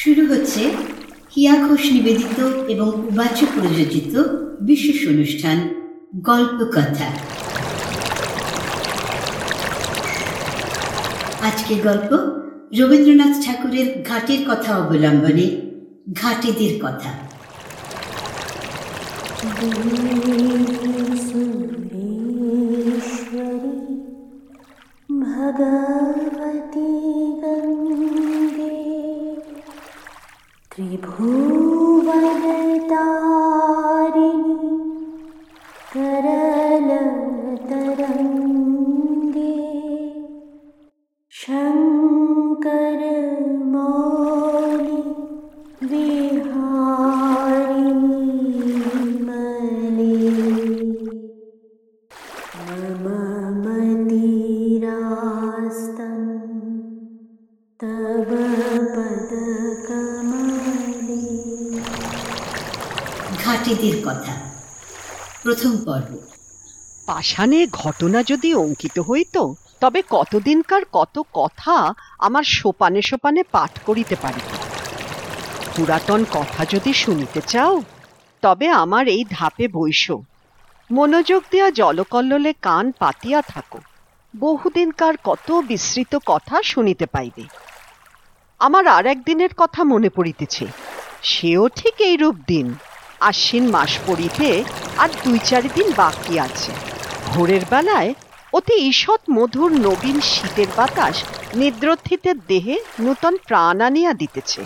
শুরু হচ্ছে হিয়া ঘোষ নিবেদিত এবং উবাচ প্রযোজিত বিশেষ অনুষ্ঠান, গল্প কথা। আজকের গল্প রবীন্দ্রনাথ ঠাকুরের ঘাটের কথা অবলম্বনে, ঘাটেদের কথা। ভাগা त्रिभुवरतारिणी तरलतरङ्गी शङ्करी विहारिणे मतिरास्तं तव पद ঘাটেদের কথা। প্রথম পর্ব। পাষাণে ঘটনা যদি অঙ্কিত হইত, তবে কতদিনকার কত কথা আমার সোপানে সোপানে পাঠ করিতে পারিত। পুরাতন কথা যদি শুনিতে চাও, তবে আমার এই ধাপে বৈশ মনোযোগ দিয়া জলকল্লোলে কান পাতিয়া থাকো। বহুদিনকার কত বিস্তৃত কথা শুনিতে পাইবে। আমার আর একদিনের কথা মনে পড়িতেছে। সেও ঠিক এইরূপ দিন। আশ্বিন মাস পড়িতে আর দুই চারি দিন বাকি আছে। ভোরের বেলায় অতি ঈষৎ মধুর নবীন শীতের বাতাস নিদ্রথিতের দেহে নূতন প্রাণ আনিয়া দিতেছে।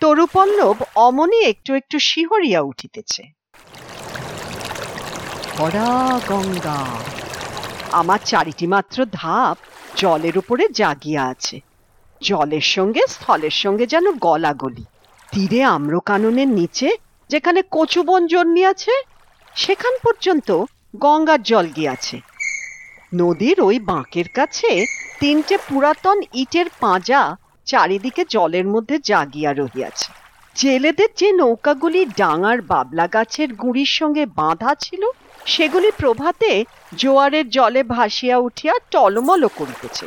তরুপল্লব অমনি একটু একটু শিহরিয়া উঠিতেছে। গঙ্গা। আমার চারিটি মাত্র ধাপ জলের উপরে জাগিয়া আছে। জলের সঙ্গে স্থলের সঙ্গে যেন গলাগলি। তীরে আম্রকাননের নিচে যেখানে কচুবন জন্মিয়াছে, সেখান পর্যন্ত গঙ্গার জল গিয়াছে। নদীর ওই বাঁকের কাছে তিনটে পুরাতন ইটের পাঁজা চারিদিকে জলের মধ্যে জাগিয়া রহিয়াছে। জেলেদের যে নৌকাগুলি ডাঙার বাবলা গাছের গুঁড়ির সঙ্গে বাঁধা ছিল, সেগুলি প্রভাতে জোয়ারের জলে ভাসিয়া উঠিয়া টলমল করিতেছে।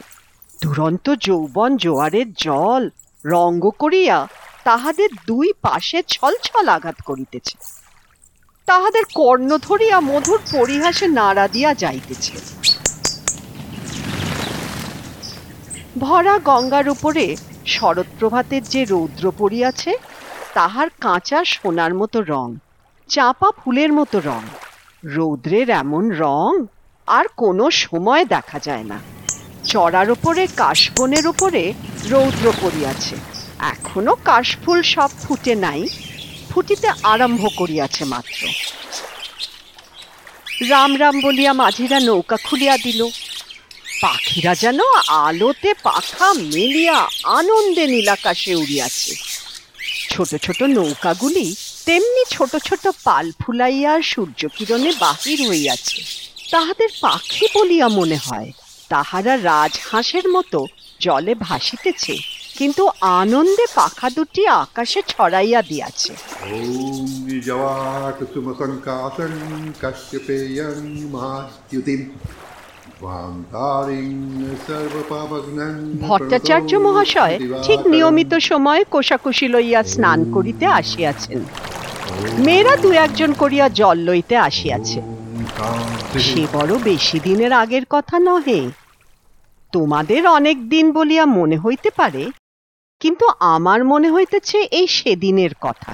দুরন্ত যৌবন জোয়ারের জল রঙ্গ করিয়া তাহাদের দুই পাশে ছলছল আঘাত করিতেছে। তাহাদের কর্ণ ধরিয়া মধুর পরিহাসে নাড়া দিয়া যাইতেছে। ভরা গঙ্গার উপরে শরৎ প্রভাতের যে রৌদ্র পড়িয়াছে, তাহার কাঁচা সোনার মতো রং, চাপা ফুলের মতো রং, রৌদ্রের এমন রং আর কোনো সময় দেখা যায় না। চড়ার ওপরে কাশবনের উপরে রৌদ্র পড়িয়াছে। এখনও কাশফুল সব ফুটে নাই, ফুটিতে আরম্ভ করিয়াছে মাত্র। রাম রাম বলিয়া মাঝিরা নৌকা খুলিয়া দিল। পাখিরা যেন আলোতে পাখা মেলিয়া আনন্দে নীলাকাশে উড়িয়াছে। ছোট ছোট নৌকাগুলি তেমনি ছোট ছোট পাল ফুলাইয়া সূর্যকিরণে বাহির হইয়াছে। তাহাদের পাখি বলিয়া মনে হয়, তাহারা রাজহাঁসের মতো জলে ভাসিতেছে। কিন্তু আনন্দে পাখা দুটি আকাশে ছড়াইয়া দিয়াছে। ভট্টাচার্য মহাশয় ঠিক নিয়মিত সময়ে কোষাকুশি লইয়া স্নান করিতে আসিয়াছেন। মেয়েরা দু একজন করিয়া জল লইতে আসিয়াছে। সে বড় বেশি দিনের আগের কথা নহে। তোমাদের অনেক দিন বলিয়া মনে হইতে পারে কিন্তু আমার মনে হইতেছে এই সেদিনের কথা।